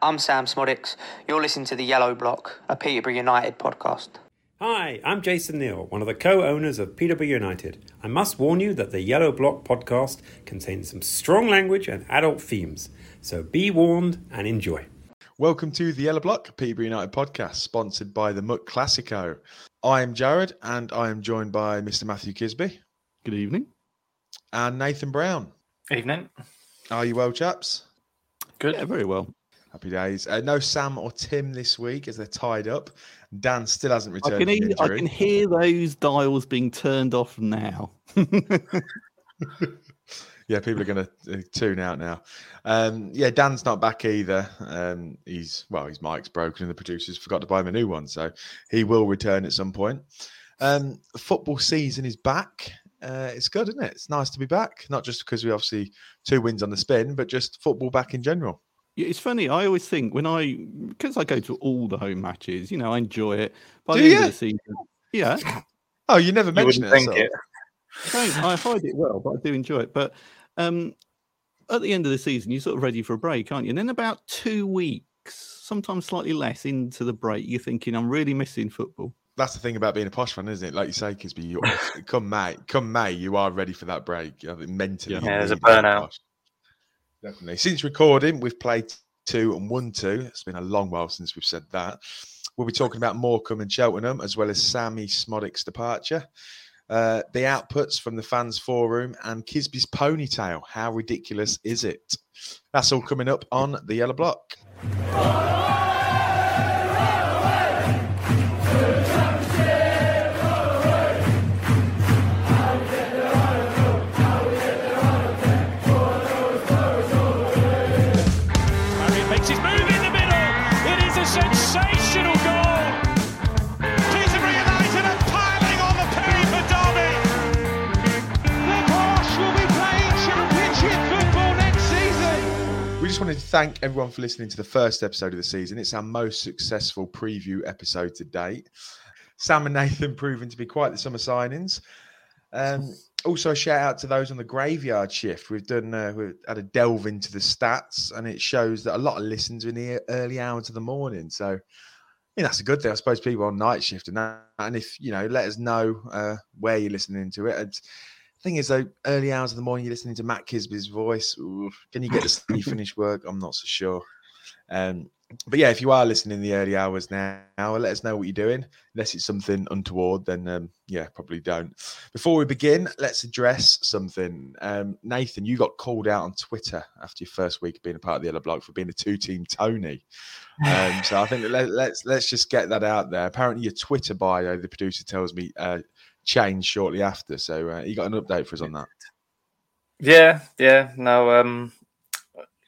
I'm Sam Szmodics. You're listening to The Yellow Block, a Peterborough United podcast. Hi, I'm Jason Neal, one of the co owners of Peterborough United. I must warn you that the Yellow Block podcast contains some strong language and adult themes, so be warned and enjoy. Welcome to the Yellow Block, Peterborough United podcast, sponsored by the Muck Classico. I am Jarred, and I am joined by Mr. Matthew Kisby. Good evening. And Nathan Brown. Evening. Are you well, chaps? Good. Yeah, very well. Happy days. Uh, no Sam or Tim this week as they're tied up. Dan still hasn't returned. I can, hear, I can hear those dials being turned off now. yeah, people are going to uh, tune out now. Um, yeah, Dan's not back either. Um, he's well, his mic's broken, and the producers forgot to buy him a new one, so he will return at some point. Um, football season is back. Uh, it's good, isn't it? It's nice to be back, not just because we obviously two wins on the spin, but just football back in general. Yeah, it's funny. I always think when I because I go to all the home matches, you know, I enjoy it. By Do the you? end of the season, yeah, Oh, you never You mentioned it. think so- it. I, I hide it well, but I do enjoy it. But um, at the end of the season, you're sort of ready for a break, aren't you? And then about two weeks, sometimes slightly less into the break, you're thinking, I'm really missing football. That's the thing about being a posh fan, isn't it? Like you say, Kisby, you come May, come May, you are ready for that break. You know, mentally, Yeah. Yeah, there's a burnout. posh. Definitely. Since recording, we've played two and won two. It's been a long while since we've said that. We'll be talking about Morecambe and Cheltenham, as well as Sammy Szmodics' departure. Uh, the outputs from the fans forum and Kisby's ponytail. How ridiculous is it? That's all coming up on the Yellow Block. Sensational goal. United are piling on the for Derby. The Posh will be playing championship football next season. We just wanted to thank everyone for listening to the first episode of the season. It's our most successful preview episode to date. Sam and Nathan proving to be quite the summer signings. Um, also, shout out to those on the graveyard shift. We've done uh, we've had a delve into the stats, and it shows that a lot of listens in the early hours of the morning. So, I mean, that's a good thing. I suppose people on night shift and that. And if you know, let us know uh, where you're listening to it. And thing is, though, early hours of the morning, you're listening to Matt Kisby's voice. Ooh, can you get to finish work? I'm not so sure. Um, but yeah, if you are listening in the early hours now, let us know what you're doing. Unless it's something untoward, then um, yeah, probably don't. Before we begin, let's address something. Um, Nathan, you got called out on Twitter after your first week of being a part of the Yellow Block for being a two-team Tony. Um, so I think let, let's let's just get that out there. Apparently, your Twitter bio, the producer tells me, uh, changed shortly after. So uh, you got an update for us on that? Yeah, yeah. No, um,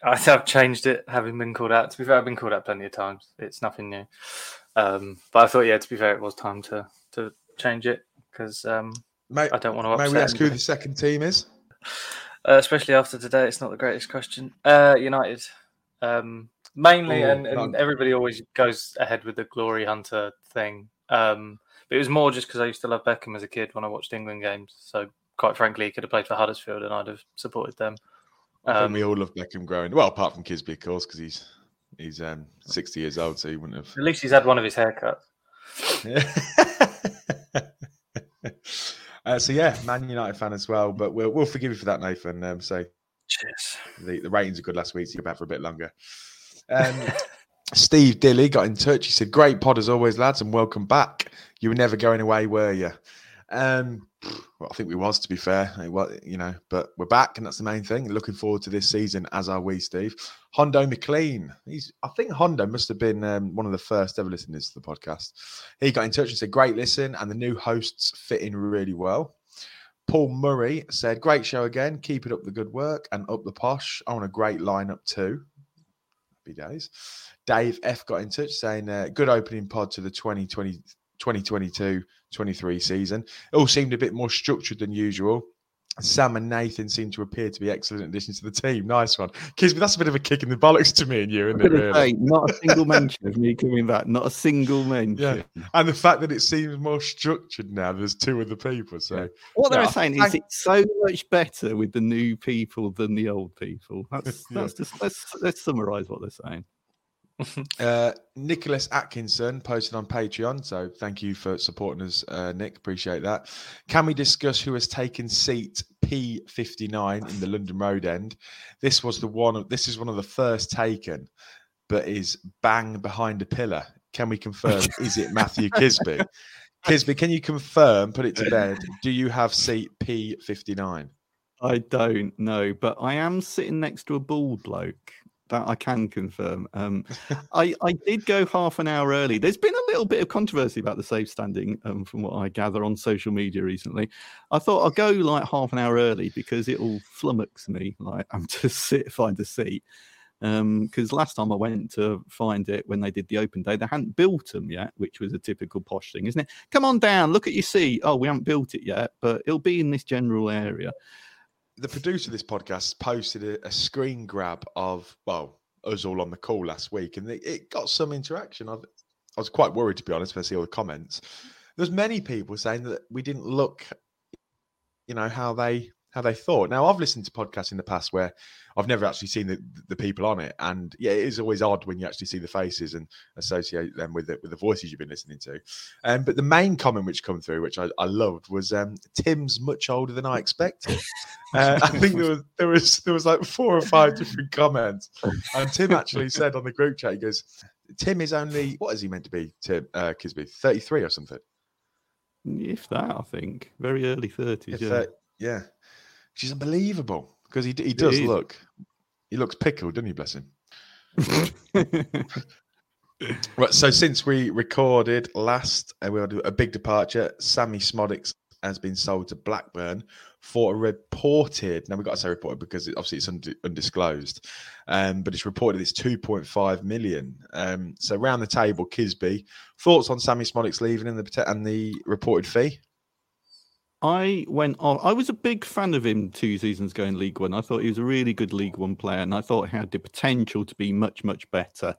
I have changed it, having been called out. To be fair, I've been called out plenty of times. It's nothing new. Um, but I thought, yeah, to be fair, it was time to to change it because um, May, I don't want to may we ask who the second team is? Uh, especially after today, it's not the greatest question. Uh, United, um, mainly, Oh, and, and everybody always goes ahead with the glory hunter thing. Um, but it was more just because I used to love Beckham as a kid when I watched England games. So, quite frankly, he could have played for Huddersfield, and I'd have supported them. Um, we all love Beckham growing. Well, apart from Kisby, of course, because he's he's um, sixty years old, so he wouldn't have. At least he's had one of his haircuts. uh, so yeah, Man United fan as well, but we'll we'll forgive you for that, Nathan. Um, so Cheers. The, the ratings are good last week, so you're back for a bit longer. Um, Steve Dilly got in touch. He said, "Great pod as always, lads, and welcome back. You were never going away, were you?" Um, well, I think we was, to be fair. Well, you know, but we're back, and that's the main thing. Looking forward to this season, as are we, Steve. Hondo McLean. He's, I think Hondo must have been um, one of the first ever listeners to the podcast. He got in touch and said, "Great listen, and the new hosts fit in really well." Paul Murray said, "Great show again. Keep it up the good work and up the posh. I want a great lineup too." Happy days. Dave F got in touch saying, uh, "Good opening pod to the 2020, 2022 23 season. It all seemed a bit more structured than usual. Sam and Nathan seem to appear to be excellent additions to the team. Nice one. Kisby, that's a bit of a kick in the bollocks to me and you, isn't it? Really? Say, not a single mention of me coming back. Not a single mention. Yeah. And the fact that it seems more structured now, there's two other people. So what they're Yeah, saying is thank- it's so much better with the new people than the old people. That's Yeah. that's just let's let's summarize what they're saying. Uh, Nicholas Atkinson posted on Patreon. So thank you for supporting us, uh, Nick. Appreciate that. Can we discuss who has taken seat P59 in the London Road end? This was the one. This is one of the first taken, but is bang behind a pillar. Can we confirm? is it Matthew Kisby? Kisby, can you confirm? Put it to bed. Do you have seat P59? I don't know, but I am sitting next to a bald bloke. That I can confirm. Um, I, I did go half an hour early. There's been a little bit of controversy about the safe standing, um, from what I gather on social media recently. I thought I'll go like half an hour early because it'll flummox me. Like I'm to sit, find a seat. Because last time I went to find it when they did the open day, they hadn't built them yet, which was a typical posh thing, isn't it? Come on down, look at your seat. Oh, we haven't built it yet, but it'll be in this general area. The producer of this podcast posted a, a screen grab of well us all on the call last week, and it, it got some interaction. I, I was quite worried to be honest when I see all the comments. There's many people saying that we didn't look, you know, how they how they thought. Now I've listened to podcasts in the past where I've never actually seen the, the people on it, and yeah, it is always odd when you actually see the faces and associate them with the, with the voices you've been listening to. Um, but the main comment which come through, which I, I loved, was um, Tim's much older than I expected. Uh, I think there was there was there was like four or five different comments, and Tim actually said on the group chat, he goes, "Tim is only what is he meant to be? Tim uh, Kisby, thirty three or something." If that, I think very early thirties. Yeah, Yeah. thir- yeah, which is unbelievable because he he does is. look he looks pickled, doesn't he? Bless him. Right, so since we recorded last, uh, we had a big departure. Sammy Szmodics has been sold to Blackburn for a reported. Now we've got to say reported because it, obviously it's und- undisclosed, um, but it's reported it's 2.5 million. Um, so round the table, Kisby, thoughts on Sammy Szmodics leaving and the and the reported fee? I went on. I was a big fan of him two seasons ago in League One. I thought he was a really good League One player, and I thought he had the potential to be much, much better.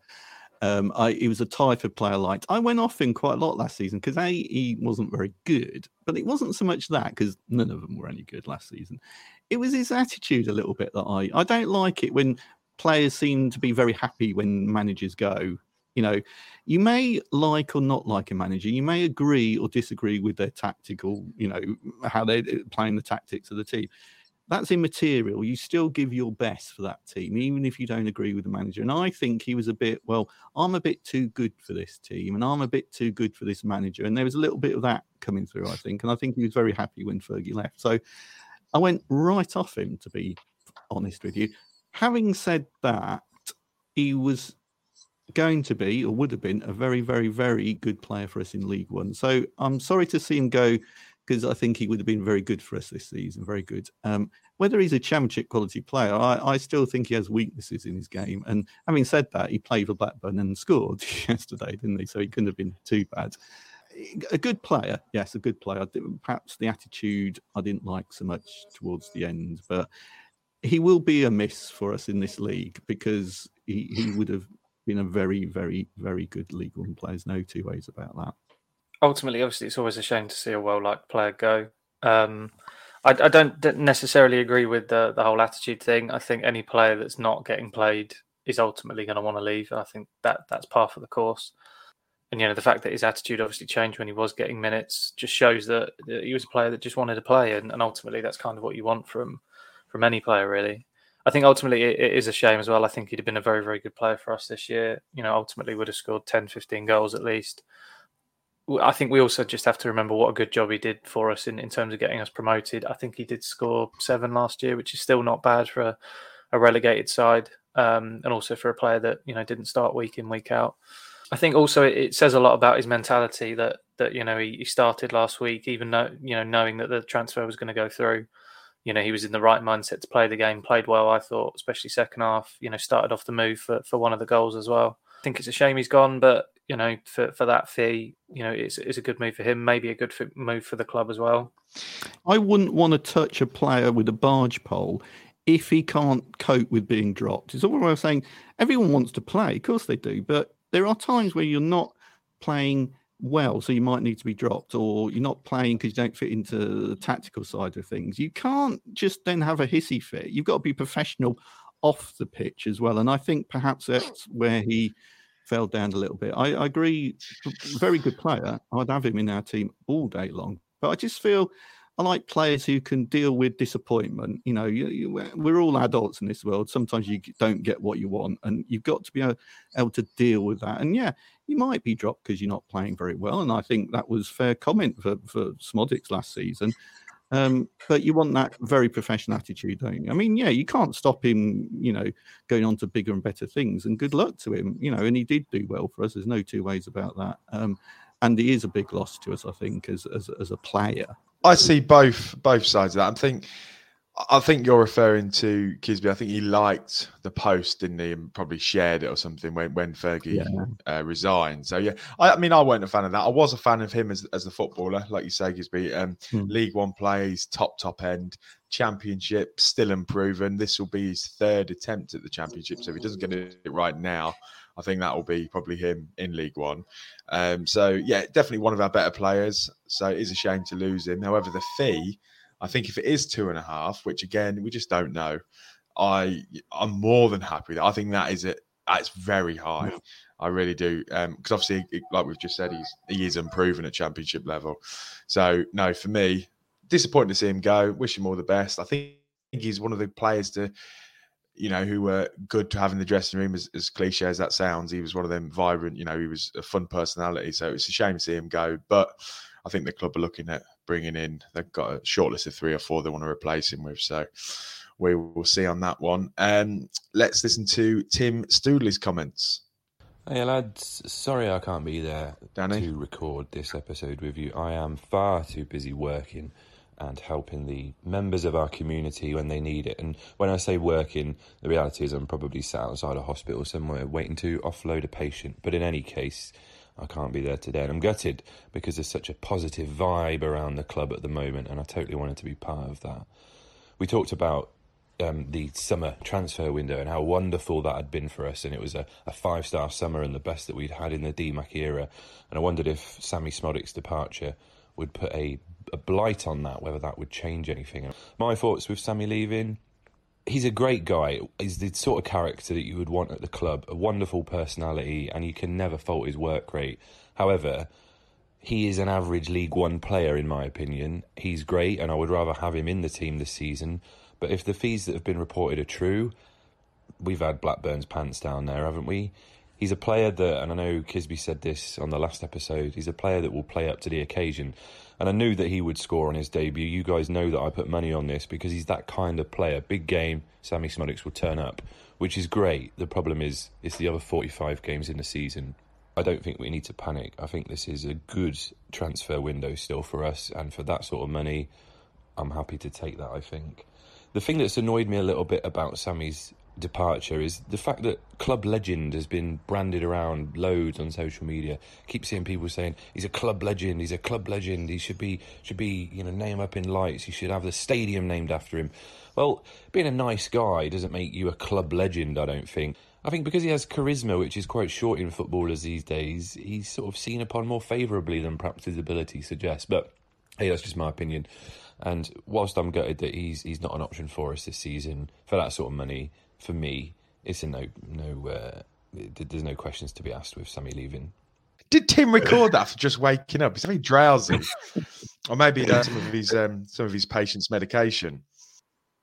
Um, I, he was a type of player I liked. I went off him quite a lot last season because a he wasn't very good, but it wasn't so much that because none of them were any good last season. It was his attitude a little bit that I I don't like it when players seem to be very happy when managers go. You know, you may like or not like a manager. You may agree or disagree with their tactical, you know, how they're uh, playing the tactics of the team. That's immaterial. You still give your best for that team, even if you don't agree with the manager. And I think he was a bit, well, I'm a bit too good for this team and I'm a bit too good for this manager. And there was a little bit of that coming through, I think. And I think he was very happy when Fergie left. So I went right off him, to be honest with you. Having said that, he was going to be or would have been a very, very, very good player for us in League One. So I'm sorry to see him go because I think he would have been very good for us this season. Very good. Um, whether he's a championship quality player, I, I still think he has weaknesses in his game. And having said that, he played for Blackburn and scored yesterday, didn't he? So he couldn't have been too bad. A good player, yes, a good player. Perhaps the attitude I didn't like so much towards the end, but he will be a miss for us in this league because he, he would have been a very, very, very good League One player. There's no two ways about that. ultimately, obviously, it's always a shame to see a well-liked player go. Um, I, I don't necessarily agree with the the whole attitude thing. I think any player that's not getting played is ultimately going to want to leave. I think that that's par for the course. And you know, the fact that his attitude obviously changed when he was getting minutes just shows that, that he was a player that just wanted to play, and, and ultimately, that's kind of what you want from from any player, really. I think ultimately it, it is a shame as well. I think he'd have been a very, very good player for us this year. You know, ultimately would have scored 10, 15 goals at least. I think we also just have to remember what a good job he did for us in, in terms of getting us promoted. I think he did score seven last year, which is still not bad for a, a relegated side, um, and also for a player that you know didn't start week in week out. I think also it, says a lot about his mentality that that you know he, he started last week, even though you know knowing that the transfer was going to go through you know, he was in the right mindset to play the game, played well, I thought, especially second half, you know, started off the move for, for one of the goals as well. I think it's a shame he's gone, but, you know, for, for that fee, you know, it's, it's a good move for him, maybe a good move for the club as well. I wouldn't want to touch a player with a barge pole if he can't cope with being dropped. It's all I'm saying. Everyone wants to play, of course they do, but there are times where you're not playing well, so you might need to be dropped, or you're not playing because you don't fit into the tactical side of things. You can't just then have a hissy fit. You've got to be professional off the pitch as well. And I think perhaps that's where he fell down a little bit. I, I agree, very good player. I'd have him in our team all day long. But I just feel I like players who can deal with disappointment. You know, you, you, we're all adults in this world. Sometimes you don't get what you want, and you've got to be able, able to deal with that. And yeah, you might be dropped because you're not playing very well. And I think that was fair comment for for Szmodics last season. Um, but you want that very professional attitude, don't you? I mean, yeah, you can't stop him, you know, going on to bigger and better things. And good luck to him, you know. And he did do well for us. There's no two ways about that. Um, and he is a big loss to us, I think, as as, as a player. I see both both sides of that. I think I think you're referring to Kisby. I think he liked the post, didn't he, and probably shared it or something when when Fergie yeah. uh, resigned. So yeah, I, I, mean, I weren't a fan of that. I was a fan of him as as a footballer, like you say, Kisby. Um, hmm. League One plays, top top end, Championship still improving. This will be his third attempt at the Championship. So if he doesn't get it right now, I think that will be probably him in League One. Um, so yeah, definitely one of our better players. So it is a shame to lose him. However, the fee, I think if it is two and a half, which again we just don't know, I I'm more than happy. I think that is it. That's very high. Yeah. I really do. Because um, obviously, like we've just said, he's he is improving at championship level. So no, for me, disappointing to see him go. Wish him all the best. I think he's one of the players to you know, who were good to have in the dressing room, as, as cliche as that sounds. He was one of them vibrant, you know, he was a fun personality. So it's a shame to see him go. But I think the club are looking at bringing in, they've got a short list of three or four they want to replace him with. So we will see on that one. Um, let's listen to Tim Stoodley's comments. Hey lads, sorry I can't be there Danny? to record this episode with you. I am far too busy working and helping the members of our community when they need it. And when I say working, the reality is I'm probably sat outside a hospital somewhere waiting to offload a patient. But in any case, I can't be there today. And I'm gutted because there's such a positive vibe around the club at the moment, and I totally wanted to be part of that. We talked about um, the summer transfer window and how wonderful that had been for us. And it was a, a five star summer and the best that we'd had in the DMAC era. And I wondered if Sammy Szmodics' departure would put a a blight on that, whether that would change anything. My thoughts with Sammy leaving. He's a great guy. He's the sort of character that you would want at the club. A wonderful personality, and you can never fault his work rate. However, he is an average League One player, in my opinion. He's great, and I would rather have him in the team this season. But if the fees that have been reported are true, we've had Blackburn's pants down there, haven't we? He's a player that, and I know Kisby said this on the last episode, he's a player that will play up to the occasion. And I knew that he would score on his debut. You guys know that I put money on this because he's that kind of player. Big game, Sammy Szmodics will turn up, which is great. The problem is, it's the other 45 games in the season. I don't think we need to panic. I think this is a good transfer window still for us. And for that sort of money, I'm happy to take that, I think. The thing that's annoyed me a little bit about Sammy's departure is the fact that club legend has been branded around loads on social media. keep seeing people saying he's a club legend, he's a club legend, he should be should be, you know, name up in lights, he should have the stadium named after him. Well, being a nice guy doesn't make you a club legend, I don't think. I think because he has charisma, which is quite short in footballers these days, he's sort of seen upon more favourably than perhaps his ability suggests. But hey, that's just my opinion. And whilst I'm gutted that he's he's not an option for us this season for that sort of money, for me, it's a no no. Uh, there's no questions to be asked with Sammy leaving. Did Tim record that for just waking up? He's very drowsy, or maybe some of his um, some of his patient's medication.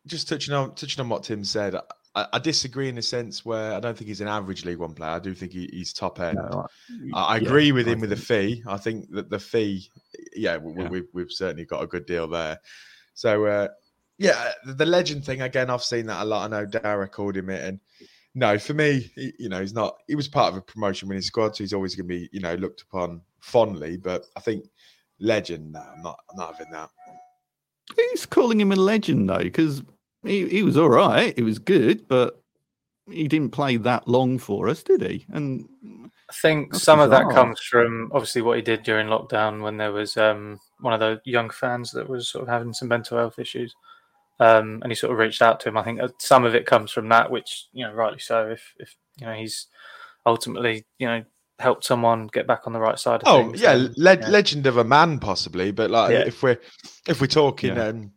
just touching on touching on what Tim said, I, I, disagree in a sense where I don't think he's an average League One player. I do think he, he's top end. No, I, I, agree yeah, with him with the fee. I think that the fee, yeah, we, yeah. We, we've certainly got a good deal there. So uh, yeah, the legend thing again. I've seen that a lot. I know Darragh called him it, and no, for me, he, you know, he's not. He was part of a promotion winning squad, so he's always going to be, you know, looked upon fondly. But I think legend. No, I'm not. I'm not having that. Who's calling him a legend though? Because he, he was all right. He was good, but he didn't play that long for us, did he? And I think some bizarre. of that comes from obviously what he did during lockdown when there was um, one of the young fans that was sort of having some mental health issues. Um, and he sort of reached out to him. I think uh, some of it comes from that, which you know, rightly so. If if you know he's ultimately you know helped someone get back on the right side. oh things, yeah, le- yeah, legend of a man, possibly. But like yeah. if we're if we're talking, yeah. um,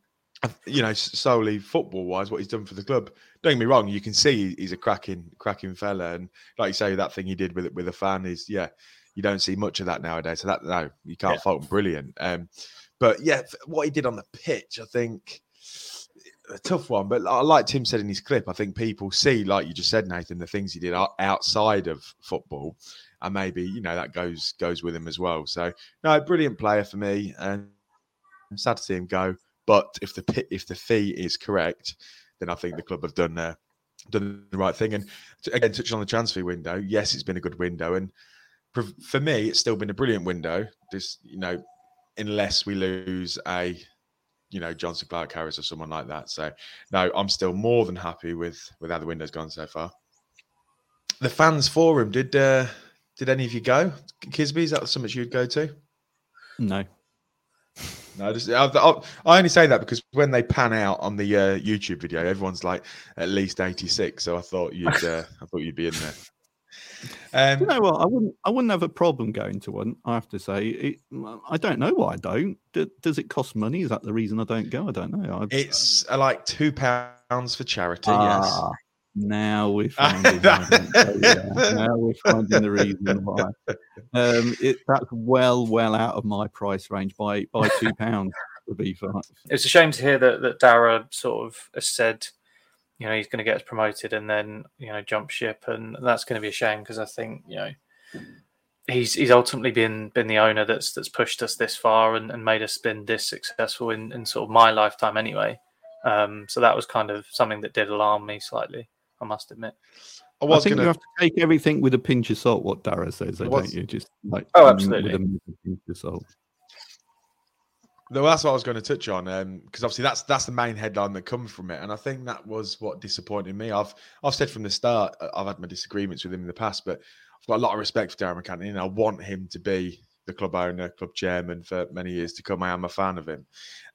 you know, solely football wise, what he's done for the club. Don't get me wrong, you can see he's a cracking cracking fella, and like you say, that thing he did with with a fan is yeah, you don't see much of that nowadays. So that no, you can't fault him. Brilliant. Um, but yeah, what he did on the pitch, I think a tough one, but like Tim said in his clip, I think people see, like you just said, Nathan, the things he did outside of football, and maybe you know that goes goes with him as well. So no, brilliant player for me, and I'm sad to see him go. But if the if the fee is correct, then I think the club have done uh, done the right thing. And again, touching on the transfer window, yes, it's been a good window, and for me, it's still been a brilliant window. This, you know, unless we lose a you know Johnson Clarke-Harris or someone like that. So no, I'm still more than happy with with how the window's gone so far. The fans forum did uh, did any of you go? Kisby, is that something you'd go to? No. No, just I, I, only say that because when they pan out on the uh, YouTube video, everyone's like at least eighty six. So I thought you'd, uh, I thought you'd be in there. Um, you know what? I wouldn't. I wouldn't have a problem going to one. I have to say, it, I don't know why I don't. does it cost money? Is that the reason I don't go? I don't know. I, it's uh, like two pounds for charity. Ah, yes. Now we're finding. oh, yeah. Now we're finding the reason why. Um, it, that's well, well out of my price range by by two pounds. To be fair, it's a shame to hear that that Darragh sort of has said you know he's going to get us promoted and then you know jump ship, and that's going to be a shame because I think you know he's he's ultimately been been the owner that's that's pushed us this far and, and made us been this successful in, in sort of my lifetime anyway. Um, so that was kind of something that did alarm me slightly. I must admit. I, I think gonna... you have to take everything with a pinch of salt. What Darragh says, was... don't you? Just like oh, absolutely. With a pinch of salt. No, that's what I was going to touch on, because um, obviously that's that's the main headline that comes from it, and I think that was what disappointed me. I've I've said from the start, uh, I've had my disagreements with him in the past, but I've got a lot of respect for Darragh MacAnthony, and I want him to be the club owner, club chairman for many years to come. I am a fan of him,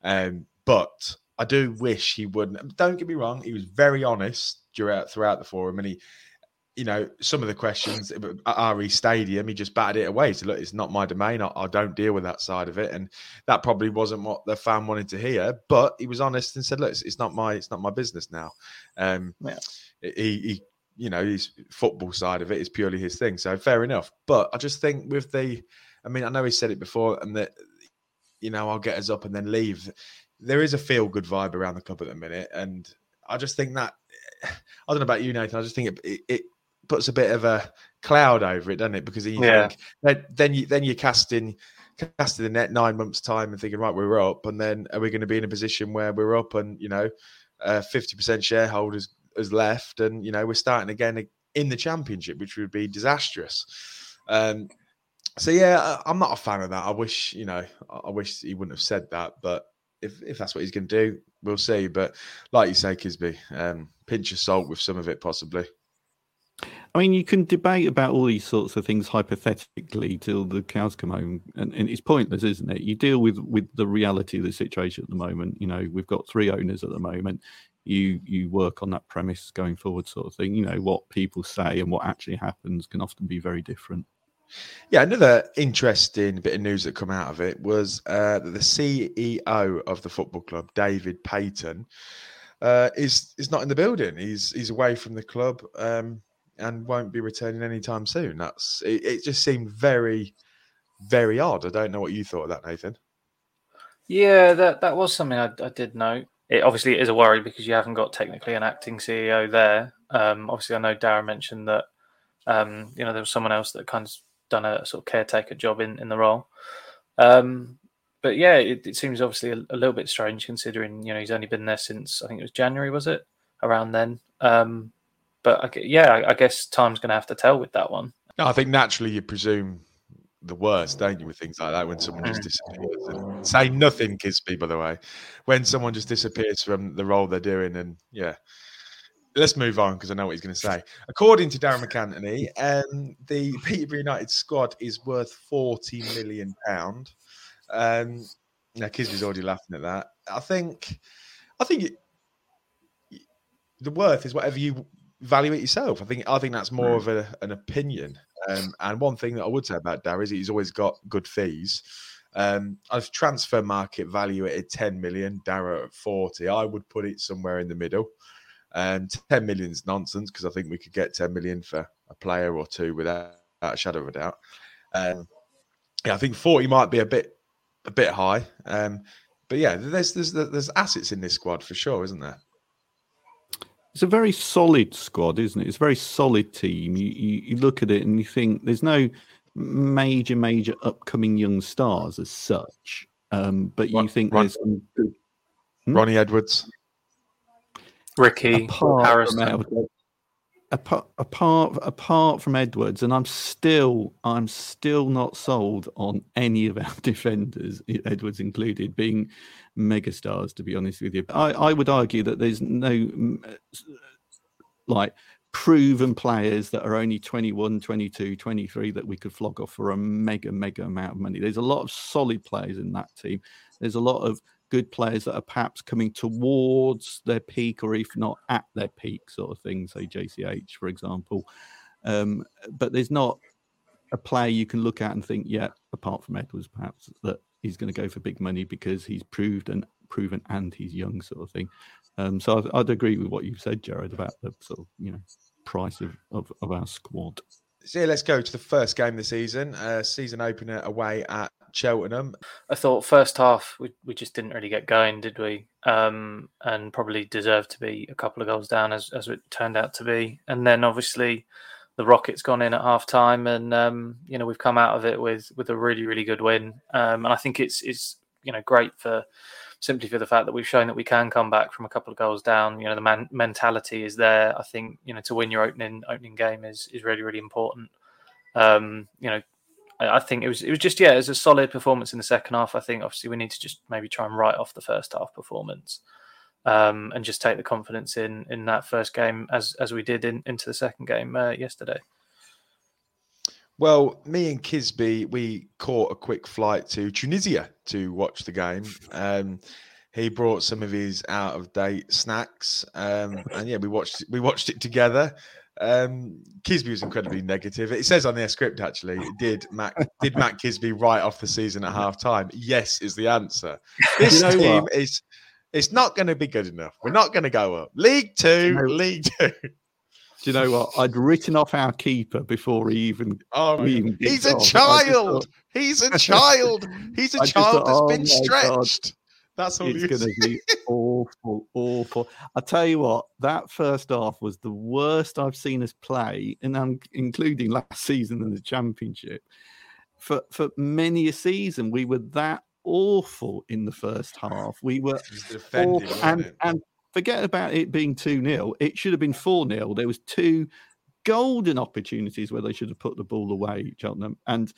um, but I do wish he wouldn't. Don't get me wrong; he was very honest throughout throughout the forum, and he you know, some of the questions at RE Stadium, he just batted it away. So look, it's not my domain. I, I, don't deal with that side of it, and that probably wasn't what the fan wanted to hear. But he was honest and said, "Look, it's, it's not my it's not my business now." Um, yeah. he, he, you know, his football side of it is purely his thing. So fair enough. But I just think with the, I mean, I know he said it before, and that, you know, I'll get us up and then leave. There is a feel good vibe around the club at the minute, and I just think that I don't know about you, Nathan. I just think it, it, it puts a bit of a cloud over it, doesn't it? Because you yeah. think then you then you're casting casting the net nine months time and thinking right we're up, and then are we going to be in a position where we're up and you know uh, fifty uh, percent shareholders has left, and you know we're starting again in the championship, which would be disastrous. Um, so yeah, I'm not a fan of that. I wish you know I wish he wouldn't have said that, but if if that's what he's going to do, we'll see. But like you say, Kisby, um, pinch of salt with some of it possibly. I mean, you can debate about all these sorts of things hypothetically till the cows come home, and, and, it's pointless, isn't it? You deal with with the reality of the situation at the moment. You know, we've got three owners at the moment. You you work on that premise going forward, sort of thing. You know, what people say and what actually happens can often be very different. Yeah, another interesting bit of news that come out of it was uh, that the CEO of the football club, David Payton, uh, is is not in the building. He's he's away from the club. Um, and won't be returning anytime soon. That's it, it just seemed very, very odd. I don't know what you thought of that, Nathan. Yeah, that that was something I, I did note. it obviously is a worry because you haven't got technically an acting CEO there. Um, obviously, I know Darragh mentioned that um, you know there was someone else that kind of done a sort of caretaker job in in the role. Um, but yeah, it, it seems obviously a, a, little bit strange considering you know he's only been there since I think it was January, was it around then? Um, but I, yeah, I, guess time's going to have to tell with that one. I think naturally you presume the worst, don't you, with things like that when someone just mm. disappears. And say nothing, Kisby, by the way. When someone just disappears from the role they're doing, and yeah. Let's move on because I know what he's going to say. According to Darragh MacAnthony, um, the Peterborough United squad is worth forty million pound. Um, now Kisby's already laughing at that. I think, I think it, the worth is whatever you value it yourself. I think I think that's more mm. of a, an opinion. Um, and one thing that I would say about Dar is he's always got good fees. Um, I've transfer market value at 10 million, Darragh at 40. I would put it somewhere in the middle. Um, 10 million is nonsense because I think we could get 10 million for a player or two without, without a shadow of a doubt. Um, yeah, I think 40 might be a bit a bit high. Um, but yeah, there's, there's there's assets in this squad for sure, isn't there? It's a very solid squad, isn't it? It's a very solid team. You, you, you look at it and you think there's no major major upcoming young stars as such, um, but you think Ron, there's some good, hmm? Ronnie Edwards, Ricky, apart Harrison. From apart, apart apart from Edwards, and I'm still I'm still not sold on any of our defenders, Edwards included, being megastars, to be honest with you. I, I would argue that there's no mm, uh, like proven players that are only 21, 22, 23 that we could flog off for a mega, mega amount of money. There's a lot of solid players in that team. There's a lot of good players that are perhaps coming towards their peak or if not at their peak sort of thing, say JCH, for example. Um, but there's not a player you can look at and think, yeah, apart from Edwards, perhaps that he's going to go for big money because he's proved and proven and he's young, sort of thing. Um, so I'd, I'd, agree with what you've said, Jarred, about the sort of you know price of, of, of our squad. So yeah, let's go to the first game of the season, uh, season opener away at Cheltenham. I thought first half we, we just didn't really get going, did we? Um, and probably deserved to be a couple of goals down as, as it turned out to be. And then obviously the Rockets gone in at half time, and um, you know we've come out of it with with a really really good win. Um, and I think it's it's you know great for simply for the fact that we've shown that we can come back from a couple of goals down. You know the man- mentality is there. I think you know to win your opening opening game is is really really important. Um, you know I think it was it was just yeah, it was a solid performance in the second half. I think obviously we need to just maybe try and write off the first half performance um, and just take the confidence in in that first game as as we did in, into the second game uh, yesterday. Well, me and Kisby, we caught a quick flight to Tunisia to watch the game. Um, he brought some of his out of date snacks, um, and yeah, we watched we watched it together. Um, Kisby was incredibly negative. It says on their script actually, did Matt did Matt Kisby write off the season at half time? Yes, is the answer. This you know team what? is it's not going to be good enough. We're not going to go up. League two, you know, League two. Do you know what? I'd written off our keeper before he even. Oh, even he's a child. Thought... He's a child. He's a child thought, that's oh been stretched. God. That's all it's going to be awful, awful. I tell you what, that first half was the worst I've seen us play, and I'm including last season in the championship. For for many a season, we were that awful in the first half. We were awful, and, and forget about it being 2 0. It should have been 4 0. There was two golden opportunities where they should have put the ball away, Cheltenham. And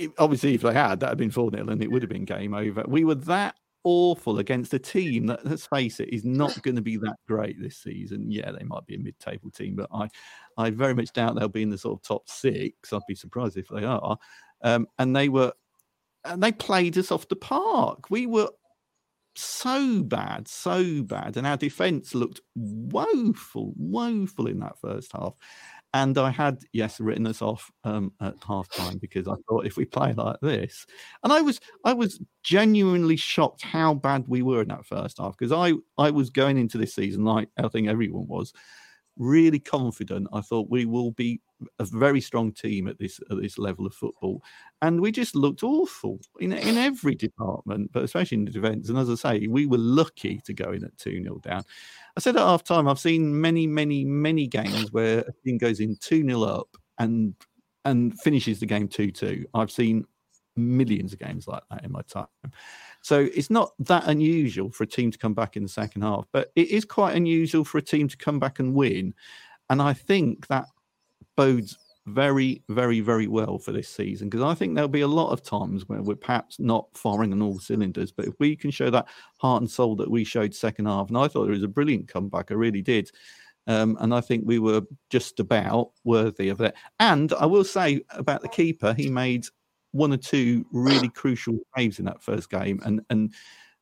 it, obviously, if they had, that had been 4 0 and it would have been game over. We were that awful against a team that, let's face it, is not going to be that great this season. Yeah, they might be a mid-table team, but I, I very much doubt they'll be in the sort of top six. I'd be surprised if they are. Um, and they were and they played us off the park. We were so bad, so bad, and our defence looked woeful, woeful in that first half. And I had, yes, written us off um, at half time because I thought if we play like this, and I was, I was genuinely shocked how bad we were in that first half because I, I was going into this season like I think everyone was, really confident. I thought we will be a very strong team at this at this level of football, and we just looked awful in in every department, but especially in the defence. And as I say, we were lucky to go in at two 0 down. I said at half time, I've seen many, many, many games where a team goes in two 0 up and and finishes the game two two. I've seen millions of games like that in my time. So it's not that unusual for a team to come back in the second half, but it is quite unusual for a team to come back and win. And I think that bodes very, very, very well for this season because I think there'll be a lot of times where we're perhaps not firing on all cylinders. But if we can show that heart and soul that we showed second half, and I thought it was a brilliant comeback, I really did. Um, and I think we were just about worthy of it. And I will say about the keeper, he made one or two really crucial saves in that first game, and and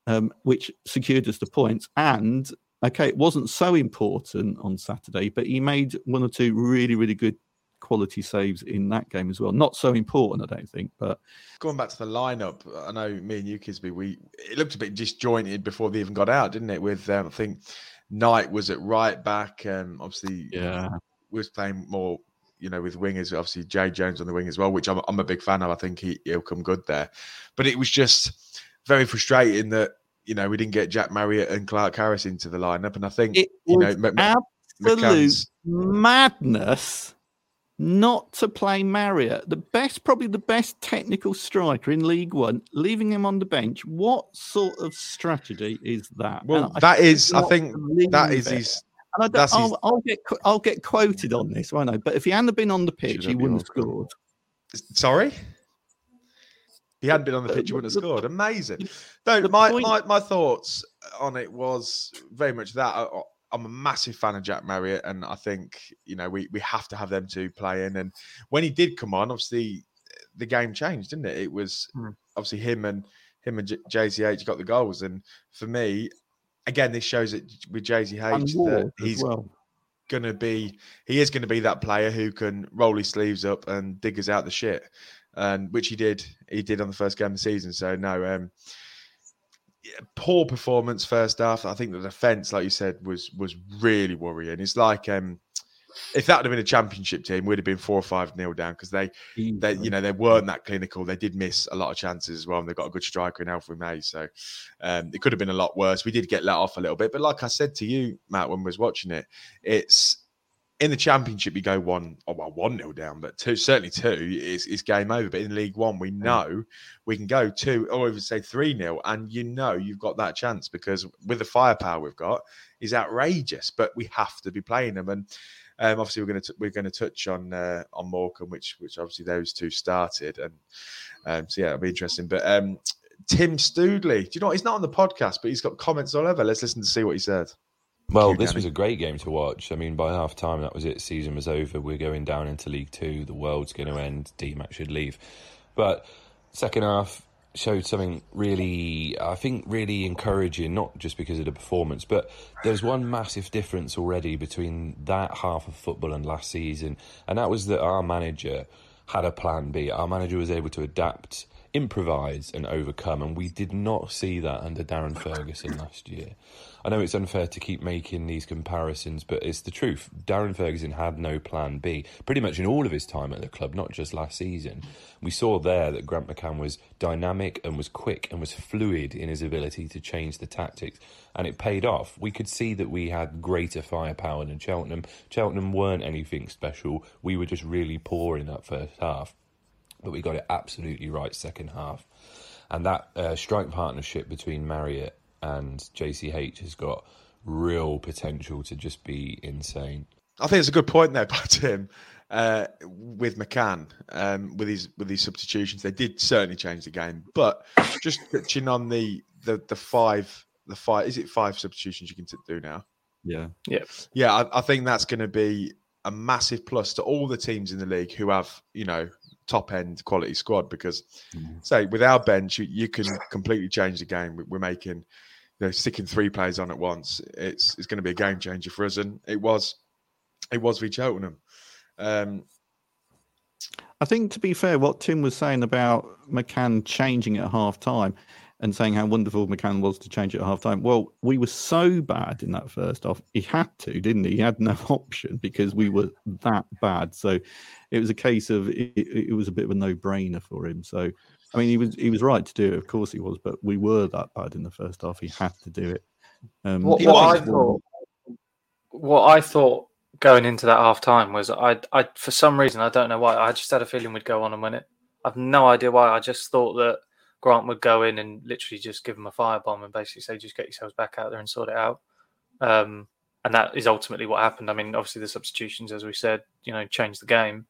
um, which secured us the points. And okay, it wasn't so important on Saturday, but he made one or two really really good quality saves in that game as well. Not so important, I don't think. But going back to the lineup, I know me and you, Kisby, we it looked a bit disjointed before they even got out, didn't it? With um, I think Knight was at right back, um, obviously, yeah, was playing more you know, with wingers, obviously Jay Jones on the wing as well, which I'm, I'm a big fan of. I think he, he'll come good there. But it was just very frustrating that, you know, we didn't get Jack Marriott and Clarke-Harris into the lineup. And I think, it you know, absolute madness not to play Marriott, the best, probably the best technical striker in League One, leaving him on the bench. What sort of strategy is that? Well, that is, I think, that is his and I I'll, his... I'll, get I'll get quoted on this, I? But if he hadn't been on the pitch, he wouldn't have scored. Sorry, he hadn't been on the pitch, he wouldn't have scored. Amazing. No, my, point... my my thoughts on it was very much that. I, I'm a massive fan of Jack Marriott, and I think you know we we have to have them two playing. And when he did come on, obviously the game changed, didn't it? It was hmm. obviously him and him and JCH got the goals, and for me, again, this shows it with JCH that he's well. going to be, he is going to be that player who can roll his sleeves up and dig us out the shit, and which he did. He did on the first game of the season. So no, um, poor performance first half. I think the defense, like you said, was was really worrying. It's like um, if that would have been a championship team, we'd have been four or five nil down because they, they, you know, they weren't that clinical. They did miss a lot of chances as well, and they've got a good striker in Alfie May. So um, it could have been a lot worse. We did get let off a little bit, but like I said to you, Matt, when we was watching it, it's in the championship you go one oh well one nil down, but two certainly two is, is game over. But in League One, we know we can go two or even say three nil, and you know you've got that chance because with the firepower we've got is outrageous. But we have to be playing them and. Um, obviously, we're going to we're going to touch on uh, on Morecambe, which which obviously those two started, and um, so yeah, it'll be interesting. But um, Tim Stoodley, do you know what? he's not on the podcast, but he's got comments all over. Let's listen to see what he said. Well, this was a great game to watch. I mean, by half time, that was it. Season was over. We're going down into League Two. The world's going to end. DMAC should leave. But second half, showed something really, I think, really encouraging, not just because of the performance, but there's one massive difference already between that half of football and last season, and that was that our manager had a plan B. Our manager was able to adapt, improvise, and overcome, and we did not see that under Darren Ferguson last year. I know it's unfair to keep making these comparisons, but it's the truth. Darren Ferguson had no plan B pretty much in all of his time at the club, not just last season. We saw there that Grant McCann was dynamic and was quick and was fluid in his ability to change the tactics, and it paid off. We could see that we had greater firepower than Cheltenham. Cheltenham weren't anything special, we were just really poor in that first half, but we got it absolutely right second half. And that uh, strike partnership between Marriott and JCH has got real potential to just be insane. I think it's a good point there by Tim uh, with McCann um, with his with these substitutions. They did certainly change the game, but just touching on the the the five the five is it five substitutions you can do now? Yeah, yeah, yeah. I, I think that's going to be a massive plus to all the teams in the league who have you know top end quality squad because mm. say with our bench you, you can completely change the game. We're making you know, sticking three players on at once, it's it's going to be a game changer for us, and it was it was v Cheltenham. Um, I think to be fair, what Tim was saying about McCann changing at half time, and saying how wonderful McCann was to change at half time. Well, we were so bad in that first half. He had to, didn't he? He had no option because we were that bad. So it was a case of it, it was a bit of a no brainer for him. So, I mean, he was he was right to do it. Of course he was, but we were that bad in the first half. He had to do it. Um, what, what I thought, what I thought going into that half time was I, I, for some reason, I don't know why, I just had a feeling we'd go on and win it. I've no idea why. I just thought that Grant would go in and literally just give them a firebomb and basically say, just get yourselves back out there and sort it out. Um, and that is ultimately what happened. I mean, obviously the substitutions, as we said, you know, changed the game.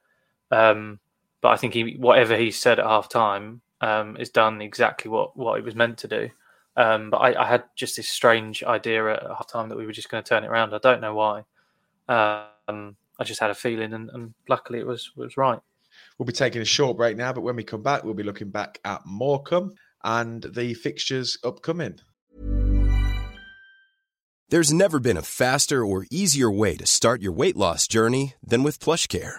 Um, but I think he, whatever he said at half time, um, is done exactly what what it was meant to do. Um, but I, I, had just this strange idea at half time that we were just going to turn it around. I don't know why. Um, I just had a feeling, and, and luckily it was was right. We'll be taking a short break now, but when we come back, we'll be looking back at Morecambe and the fixtures upcoming. There's never been a faster or easier way to start your weight loss journey than with PlushCare.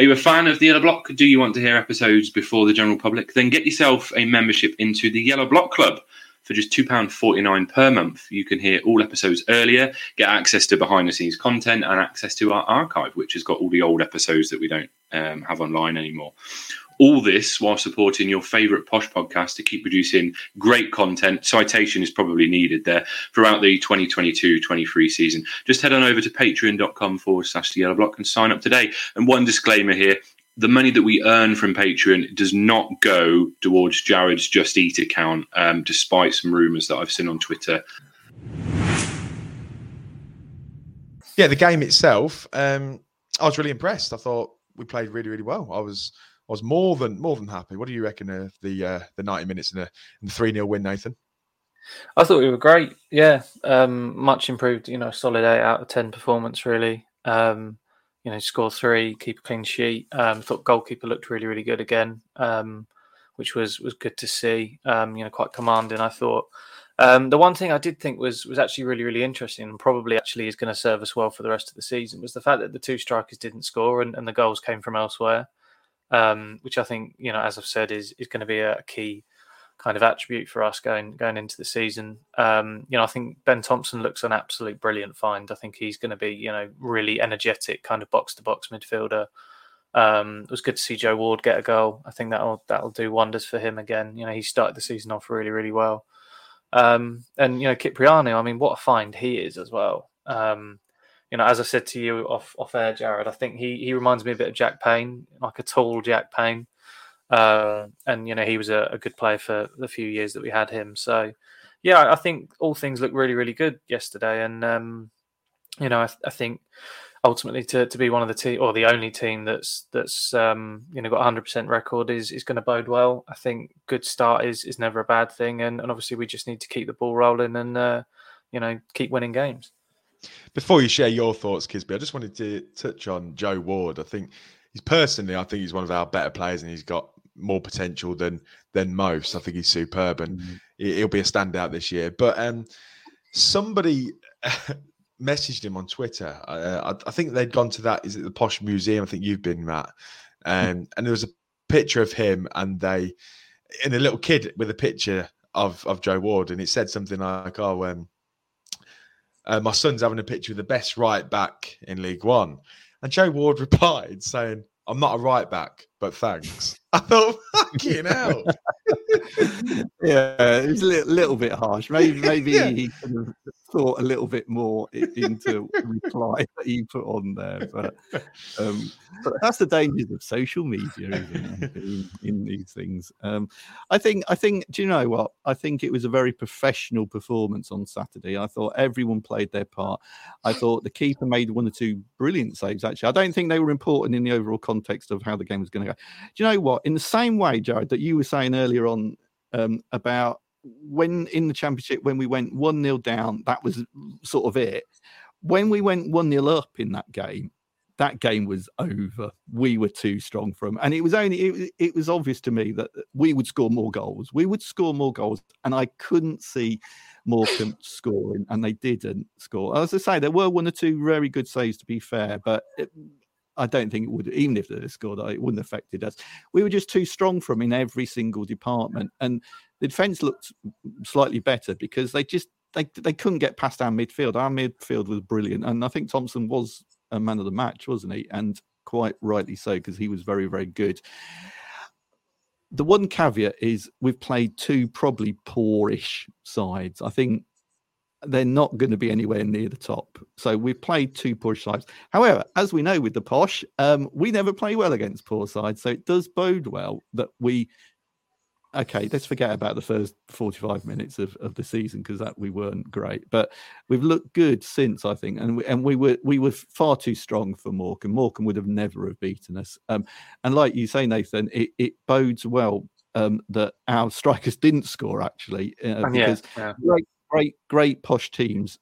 Are you a fan of the Yellow Block? Do you want to hear episodes before the general public? Then get yourself a membership into the Yellow Block Club. For just £2.49 per month, you can hear all episodes earlier, get access to behind the scenes content, and access to our archive, which has got all the old episodes that we don't um, have online anymore. All this while supporting your favourite posh podcast to keep producing great content. Citation is probably needed there throughout the 2022 23 season. Just head on over to patreon.com forward slash the yellow block and sign up today. And one disclaimer here the money that we earn from Patreon does not go towards Jarred's Just Eat account, um, despite some rumours that I've seen on Twitter. Yeah, the game itself, um, I was really impressed. I thought we played really, really well. I was I was more than more than happy. What do you reckon of the uh, the ninety minutes and the three 0 win, Nathan? I thought we were great. Yeah, um, much improved. You know, solid eight out of ten performance. Really, um, you know, score three, keep a clean sheet. Um, thought goalkeeper looked really, really good again, um, which was was good to see. Um, you know, quite commanding. I thought. Um, the one thing I did think was was actually really really interesting and probably actually is going to serve us well for the rest of the season was the fact that the two strikers didn't score and, and the goals came from elsewhere um, which I think you know, as I've said, is is going to be a key kind of attribute for us going going into the season. Um, you know, I think Ben Thompson looks an absolute brilliant find. I think he's going to be you know really energetic kind of box to box midfielder. Um, it was good to see Joe Ward get a goal. I think that'll that'll do wonders for him again. You know, he started the season off really really well. Um, and you know, Kyprianou, I mean, what a find he is as well. Um, you know, as I said to you off off air, Jarred, I think he he reminds me a bit of Jack Payne, like a tall Jack Payne. Uh, and you know, he was a, a, good player for the few years that we had him. So, yeah, I think all things look really, really good yesterday. And um, you know, I, I, think ultimately to, to be one of the team or the only team that's that's um, you know got 100 percent record is is going to bode well. I think good start is is never a bad thing, and, and obviously we just need to keep the ball rolling and uh, you know keep winning games. Before you share your thoughts, Kisby, I just wanted to touch on Joe Ward. I think he's personally, I think he's one of our better players, and he's got more potential than than most. I think he's superb, and mm-hmm. he'll be a standout this year. But um, somebody messaged him on Twitter. Uh, I, I, think they'd gone to that. Is it the Posh Museum? I think you've been that, um, and there was a picture of him and they, and a little kid with a picture of of Joe Ward, and it said something like, "Oh, um, uh, my son's having a picture of the best right back in League One. And Joe Ward replied saying, I'm not a right back, but thanks. I thought, fucking hell. yeah, it was a little, little bit harsh. Maybe maybe Yeah. he could have thought a little bit more into reply that he put on there. But, um, but that's the dangers of social media? In, in these things. Um, I think. I think. Do you know what? I think it was a very professional performance on Saturday. I thought everyone played their part. I thought the keeper made one or two brilliant saves. Actually, I don't think they were important in the overall context of how the game was going to go. Do you know what? In the same way, Jarred, that you were saying earlier on um, about when in the championship when we went one 0 down, that was sort of it. When we went one 0 up in that game, that game was over. We were too strong for them, and it was only it, was- it was obvious to me that we would score more goals. We would score more goals, and I couldn't see Morecambe scoring, and they didn't score. As I say, there were one or two very good saves to be fair, but. It, I don't think it would, even if they scored, it wouldn't have affected us. We were just too strong for them in every single department, and the defence looked slightly better because they just they they couldn't get past our midfield. Our midfield was brilliant, and I think Thompson was a man of the match, wasn't he? And quite rightly so because he was very very good. The one caveat is we've played two probably poorish sides. I think they're not going to be anywhere near the top. So we've played two poor sides. However, as we know with the posh, um, we never play well against poor sides. So it does bode well that we. Okay, let's forget about the first 45 minutes of, of the season because that we weren't great, but we've looked good since I think, and we, and we were we were far too strong for Morecambe. Morecambe would have never have beaten us. Um, and like you say, Nathan, it, it bodes well um, that our strikers didn't score actually uh, yeah, because yeah. great, great, great posh teams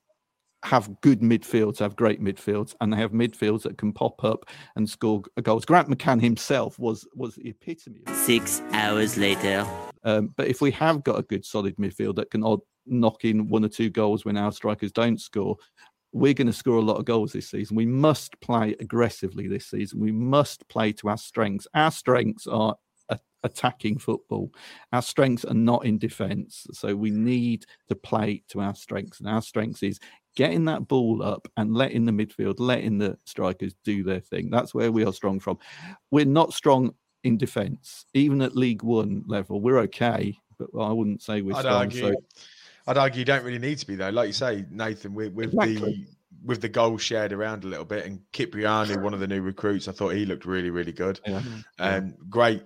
have good midfields, have great midfields, and they have midfields that can pop up and score goals. Grant McCann himself was was the epitome. Six hours later. um, but if we have got a good solid midfield that can odd knock in one or two goals when our strikers don't score, we're going to score a lot of goals this season. We must play aggressively this season. We must play to our strengths. Our strengths are attacking football. Our strengths are not in defence. So we need to play to our strengths. And our strengths is getting that ball up and letting the midfield, letting the strikers do their thing. That's where we are strong from. We're not strong in defence, even at League One level. We're okay, but I wouldn't say we're I'd strong. argue. So I'd argue you don't really need to be though. Like you say, Nathan, with, with the Exactly. with the goals shared around a little bit, and Kyprianou, one of the new recruits, I thought he looked really, really good. Yeah. Um, great,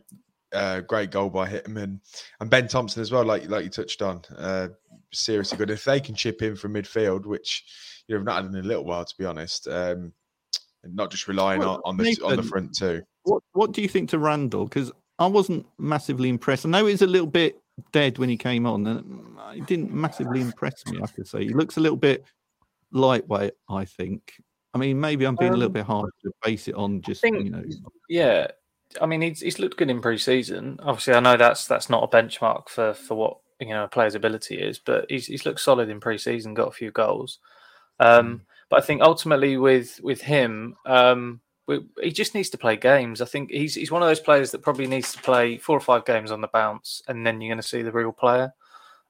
uh, great goal by Hitman and Ben Thompson as well. Like like you touched on, uh, seriously good. If they can chip in from midfield, which you know, have not had in a little while, to be honest, um, and not just relying Well, on, on the on the front too. what what do you think to Randall? Because I wasn't massively impressed. I know he's a little bit dead when he came on, and mm, he didn't massively impress me. I could say he looks a little bit lightweight. I think. I mean, maybe I'm being a little Um, bit hard to base it on just think- you know. Yeah, I mean he's he's looked good in pre-season. Obviously, I know that's that's not a benchmark for for what you know a player's ability is, but he's he's looked solid in pre-season, got a few goals. Um, But I think ultimately with with him, um, we, he just needs to play games. I think he's he's one of those players that probably needs to play four or five games on the bounce, and then you're going to see the real player.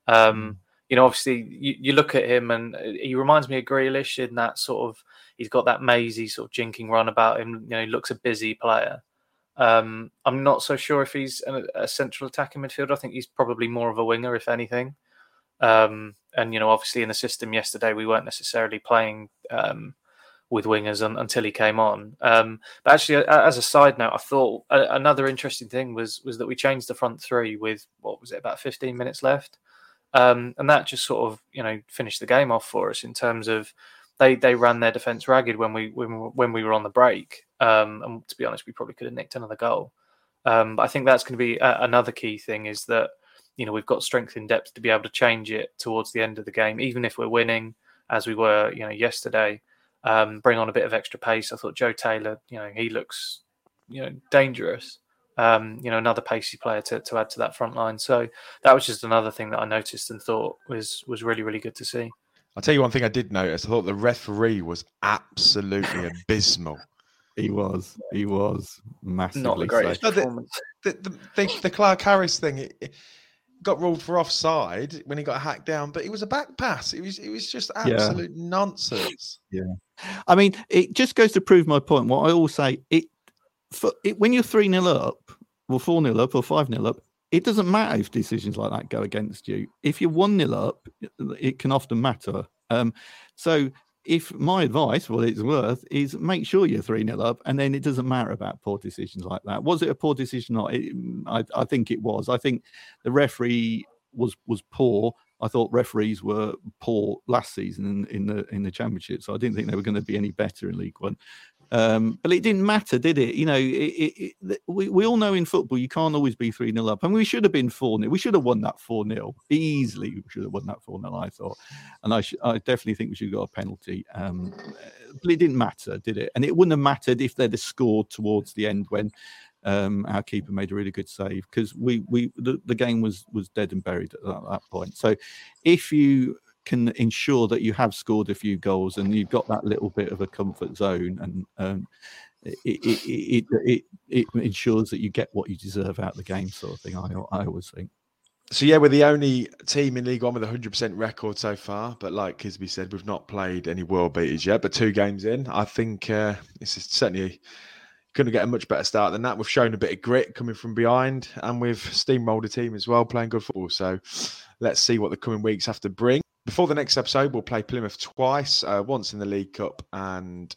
Um, You know, obviously, you, you look at him, and he reminds me of Grealish in that sort of. He's got that mazy sort of jinking run about him. You know, he looks a busy player. Um, I'm not so sure if he's a, a central attacking midfielder. I think he's probably more of a winger, if anything. Um, and you know, obviously, in the system yesterday, we weren't necessarily playing um, with wingers un, until he came on. Um, but actually, as a side note, I thought a, another interesting thing was was that we changed the front three with what was it about 15 minutes left, um, and that just sort of you know finished the game off for us in terms of they they ran their defense ragged when we when, when we were on the break. Um, and to be honest, we probably could have nicked another goal. Um, but I think that's going to be a, another key thing is that you know we've got strength in depth to be able to change it towards the end of the game, even if we're winning as we were you know yesterday. Um, bring on a bit of extra pace. I thought Joe Taylor, you know, he looks you know dangerous. Um, you know, another pacey player to, to add to that front line. So that was just another thing that I noticed and thought was was really really good to see. I'll tell you one thing I did notice. I thought the referee was absolutely abysmal. He was. He was massively. greatest so. No, the, the, the, the, the Clarke-Harris thing it, it got ruled for offside when he got hacked down, but it was a back pass. It was it was just Yeah. absolute nonsense. Yeah. I mean, it just goes to prove my point. What I always say, it, for, it when you're 3 0 up, well, 4 0 up or 5 0 up, it doesn't matter if decisions like that go against you. If you're 1 0 up, it can often matter. Um, so, if my advice, what it's worth, is make sure you're 3 0 up, and then it doesn't matter about poor decisions like that. Was it a poor decision not? It, I, I think it was. I think the referee was was poor. I thought referees were poor last season in, in the in the championship, so I didn't think they were going to be any better in League One. Um, but it didn't matter, did it? You know, it, it, it, we, we all know in football you can't always be 3 0 up. And we should have been 4 0. We should have won that 4 0 easily. We should have won that 4 0, I thought. And I, sh- I definitely think we should have got a penalty. Um, but it didn't matter, did it? And it wouldn't have mattered if they'd have scored towards the end when um, our keeper made a really good save because we, we the, the game was was dead and buried at that, that point. So if you can ensure that you have scored a few goals and you've got that little bit of a comfort zone and um, it, it, it, it, ensures that you get what you deserve out of the game sort of thing I, I always think. So yeah we're the only team in league one with a 100% record so far but like kisby said we've not played any world beaters yet but two games in i think uh, this is certainly couldn't get a much better start than that we've shown a bit of grit coming from behind and we've steamrolled a team as well playing good football so let's see what the coming weeks have to bring before the next episode, we'll play Plymouth twice, uh, once in the League Cup and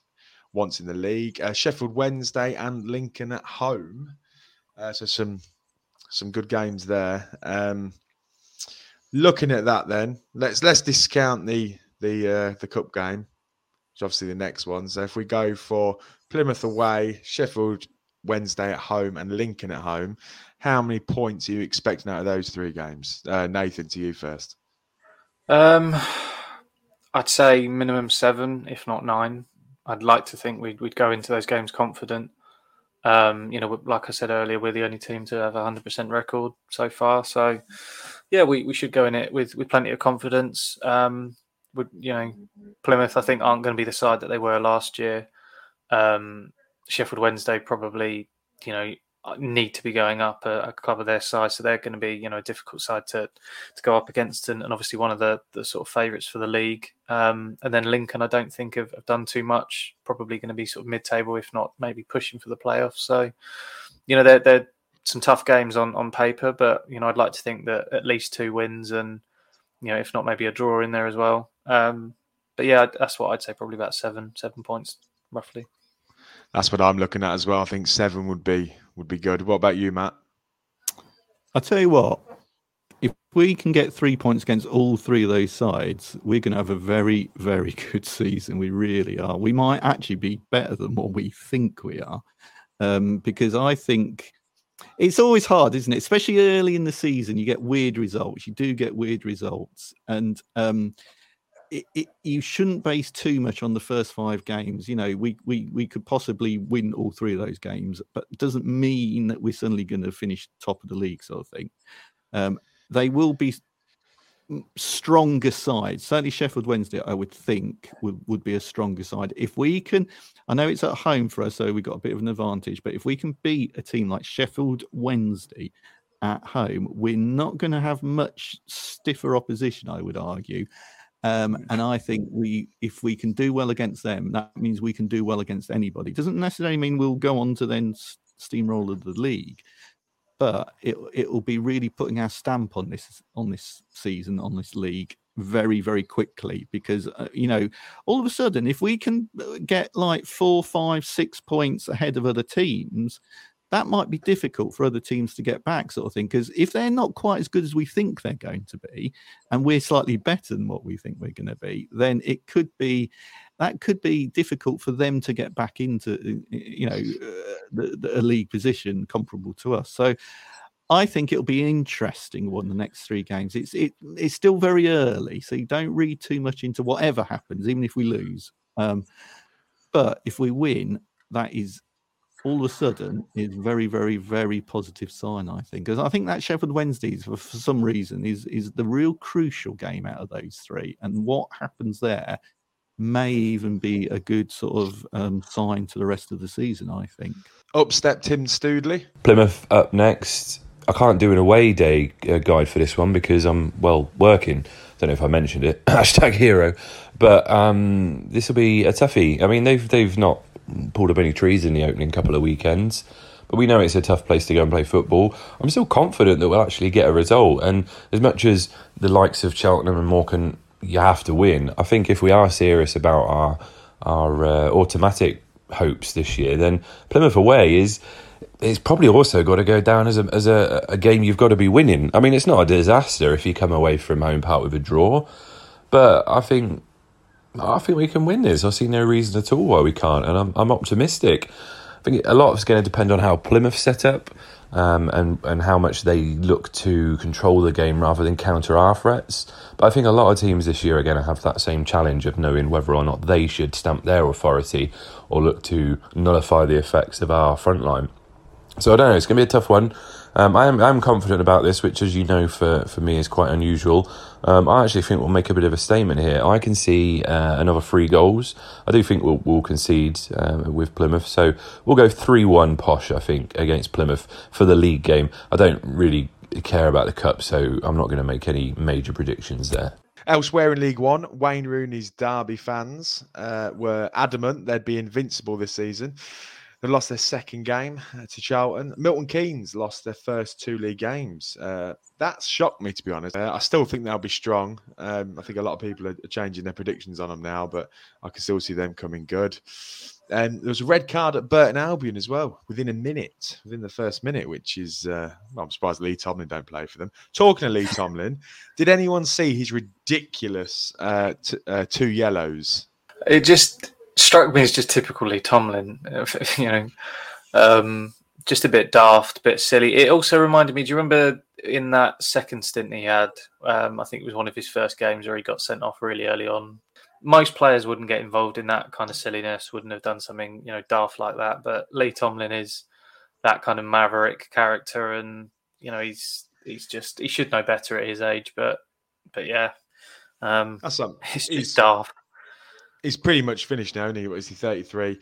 once in the league. Uh, Sheffield Wednesday and Lincoln at home. Uh, so some some good games there. Um, looking at that, then let's let's discount the the uh, the cup game, which obviously the next one. So if we go for Plymouth away, Sheffield Wednesday at home, and Lincoln at home, how many points are you expecting out of those three games? Uh, Nathan, to you first. Um, I'd say minimum seven, if not nine. I'd like to think we'd, we'd go into those games confident. Um, you know, like I said earlier, we're the only team to have a hundred percent record so far. So, yeah, we, we should go in it with, with plenty of confidence. Um, would you know, Plymouth, I think, aren't going to be the side that they were last year. Um, Sheffield Wednesday probably, you know, need to be going up a, a, club of their size, so they're going to be you know a difficult side to to go up against, and, and obviously one of the the sort of favourites for the league. Um, and then Lincoln, I don't think have, have done too much. Probably going to be sort of mid table, if not maybe pushing for the playoffs. So you know they're they're some tough games on on paper, but you know I'd like to think that at least two wins and you know if not maybe a draw in there as well. Um, but yeah, that's what I'd say. Probably about seven seven points roughly. That's what I'm looking at as well. I think seven would be would be good. What about you, Matt? I'll tell you what. If we can get three points against all three of those sides, we're going to have a very, very good season. We really are. We might actually be better than what we think we are, um, because I think it's always hard, isn't it? Especially early in the season, you get weird results. You do get weird results, and um, it, it, you shouldn't base too much on the first five games. You know, we we we could possibly win all three of those games, but it doesn't mean that we're suddenly going to finish top of the league, sort of thing. Um, they will be stronger sides. Certainly, Sheffield Wednesday, I would think, would, would be a stronger side. If we can, I know it's at home for us, so we've got a bit of an advantage, but if we can beat a team like Sheffield Wednesday at home, we're not going to have much stiffer opposition, I would argue. Um, and I think we, if we can do well against them, that means we can do well against anybody. Doesn't necessarily mean we'll go on to then steamroller the league, but it it will be really putting our stamp on this on this season on this league very very quickly because uh, you know all of a sudden if we can uh, get like four five six points ahead of other teams that might be difficult for other teams to get back, sort of thing. Because if they're not quite as good as we think they're going to be, and we're slightly better than what we think we're going to be, then it could be that could be difficult for them to get back into, you know, uh, the, the, a league position comparable to us. So. I think it'll be interesting one the next three games. It's it it's still very early, so you don't read too much into whatever happens, even if we lose. Um, but if we win, that is all of a sudden is very, very, very positive sign. I think because I think that Sheffield Wednesdays for, for some reason is is the real crucial game out of those three, and what happens there may even be a good sort of um, sign to the rest of the season. I think. Up step Tim Stoodley. Plymouth up next. I can't do an away day uh, guide for this one because I'm well working. Don't know if I mentioned it. Hashtag hero, but um, this will be a toughie. I mean, they've they've not pulled up any trees in the opening couple of weekends. but we know it's a tough place to go and play football. I'm still confident that we'll actually get a result. And as much as the likes of Cheltenham and Morecambe, you have to win. I think if we are serious about our our uh, automatic hopes this year, then Plymouth away is it's probably also got to go down as a as a, a game you've got to be winning. I mean, it's not a disaster if you come away from home part with a draw, but I think I think we can win this. I see no reason at all why we can't, and I'm I'm optimistic. I think a lot of it's going to depend on how Plymouth set up. Um, and and how much they look to control the game rather than counter our threats. But I think a lot of teams this year are going to have that same challenge of knowing whether or not they should stamp their authority or look to nullify the effects of our front line. So I don't know. It's going to be a tough one. Um, I am I'm confident about this, which, as you know, for, for me is quite unusual. Um, I actually think we'll make a bit of a statement here. I can see uh, another three goals. I do think we'll, we'll concede um, with Plymouth, so we'll go three one posh. I think against Plymouth for the league game. I don't really care about the cup, so I'm not going to make any major predictions there. Elsewhere in League One, Wayne Rooney's Derby fans uh, were adamant they'd be invincible this season. They lost their second game uh, to Charlton. Milton Keynes lost their first two league games. Uh, that shocked me, to be honest. Uh, I still think they'll be strong. Um, I think a lot of people are changing their predictions on them now, but I can still see them coming good. And there was a red card at Burton Albion as well within a minute, within the first minute, which is, uh, well, I'm surprised Lee Tomlin don't play for them. Talking to Lee Tomlin, did anyone see his ridiculous uh, t- uh, two yellows? It just struck me as just typically Tomlin. You know, um, just a bit daft, a bit silly. It also reminded me. Do you remember in that second stint he had? Um, I think it was one of his first games where he got sent off really early on. Most players wouldn't get involved in that kind of silliness. Wouldn't have done something you know daft like that. But Lee Tomlin is that kind of maverick character, and you know he's he's just he should know better at his age. But but yeah, um, That's um, it's he's- just daft. He's pretty much finished now, isn't he? What is he, 33?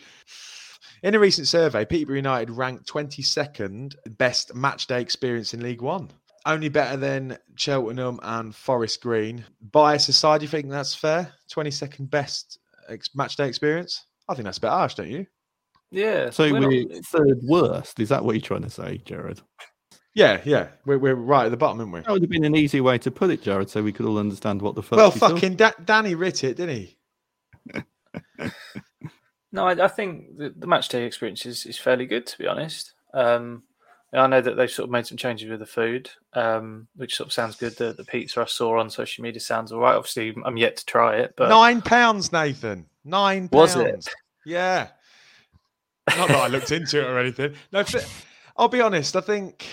In a recent survey, Peterborough United ranked 22nd best match day experience in League One. Only better than Cheltenham and Forest Green. By society, you think that's fair? 22nd best ex- match day experience? I think that's a bit harsh, don't you? Yeah. So we're we're third worst. Is that what you're trying to say, Jarred? Yeah, yeah. We're, we're right at the bottom, aren't we? That would have been an easy way to put it, Jarred, so we could all understand what the fuck. Well, you're fucking da- Danny writ it, didn't he? No, I, I think the, the match day experience is, is fairly good, to be honest. Um, I know that they've sort of made some changes with the food, um, which sort of sounds good. The, the pizza I saw on social media sounds all right. Obviously, I'm yet to try it, but Nine pounds, Nathan. Nine Was pounds. it? Yeah. Not that I looked into it or anything. No, I'll be honest. I think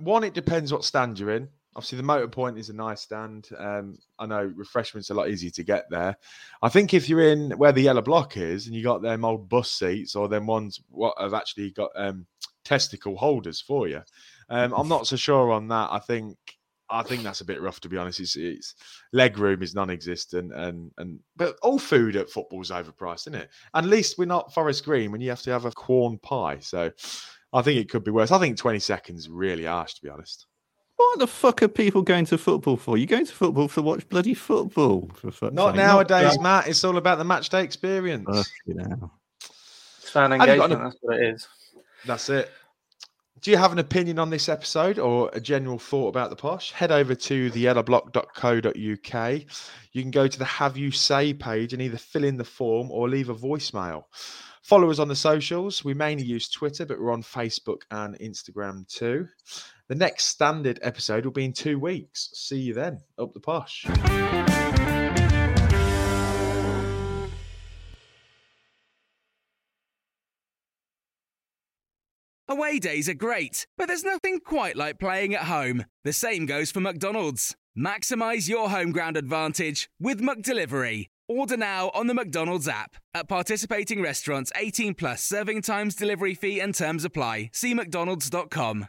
one, it depends what stand you're in. Obviously, the motor point is a nice stand. Um, I know refreshments are a lot easier to get there. I think if you're in where the yellow block is and you got them old bus seats or them ones what have actually got um, testicle holders for you, um, I'm not so sure on that. I think I think that's a bit rough to be honest. It's, it's leg room is non-existent, and and but all food at football's overpriced, isn't it? At least we're not Forest Green when you have to have a corn pie. So I think it could be worse. I think 20 seconds really harsh to be honest. What the fuck are people going to football for? You're going to football to watch bloody football. For fuck's Not sake, nowadays, uh, Matt. It's all about the match day experience. fucking hell. it's fan Have you got engagement. an- That's what it is. That's it. Do you have an opinion on this episode or a general thought about the posh? Head over to theyellowblock.co.uk. You can go to the Have You Say page and either fill in the form or leave a voicemail. Follow us on the socials. We mainly use Twitter, but we're on Facebook and Instagram too. The next standard episode will be in two weeks. See you then. Up the posh. Away days are great, but there's nothing quite like playing at home. The same goes for McDonald's. Maximize your home ground advantage with McDelivery. Order now on the McDonald's app. At participating restaurants, 18 plus serving times, delivery fee, and terms apply. See McDonald's.com.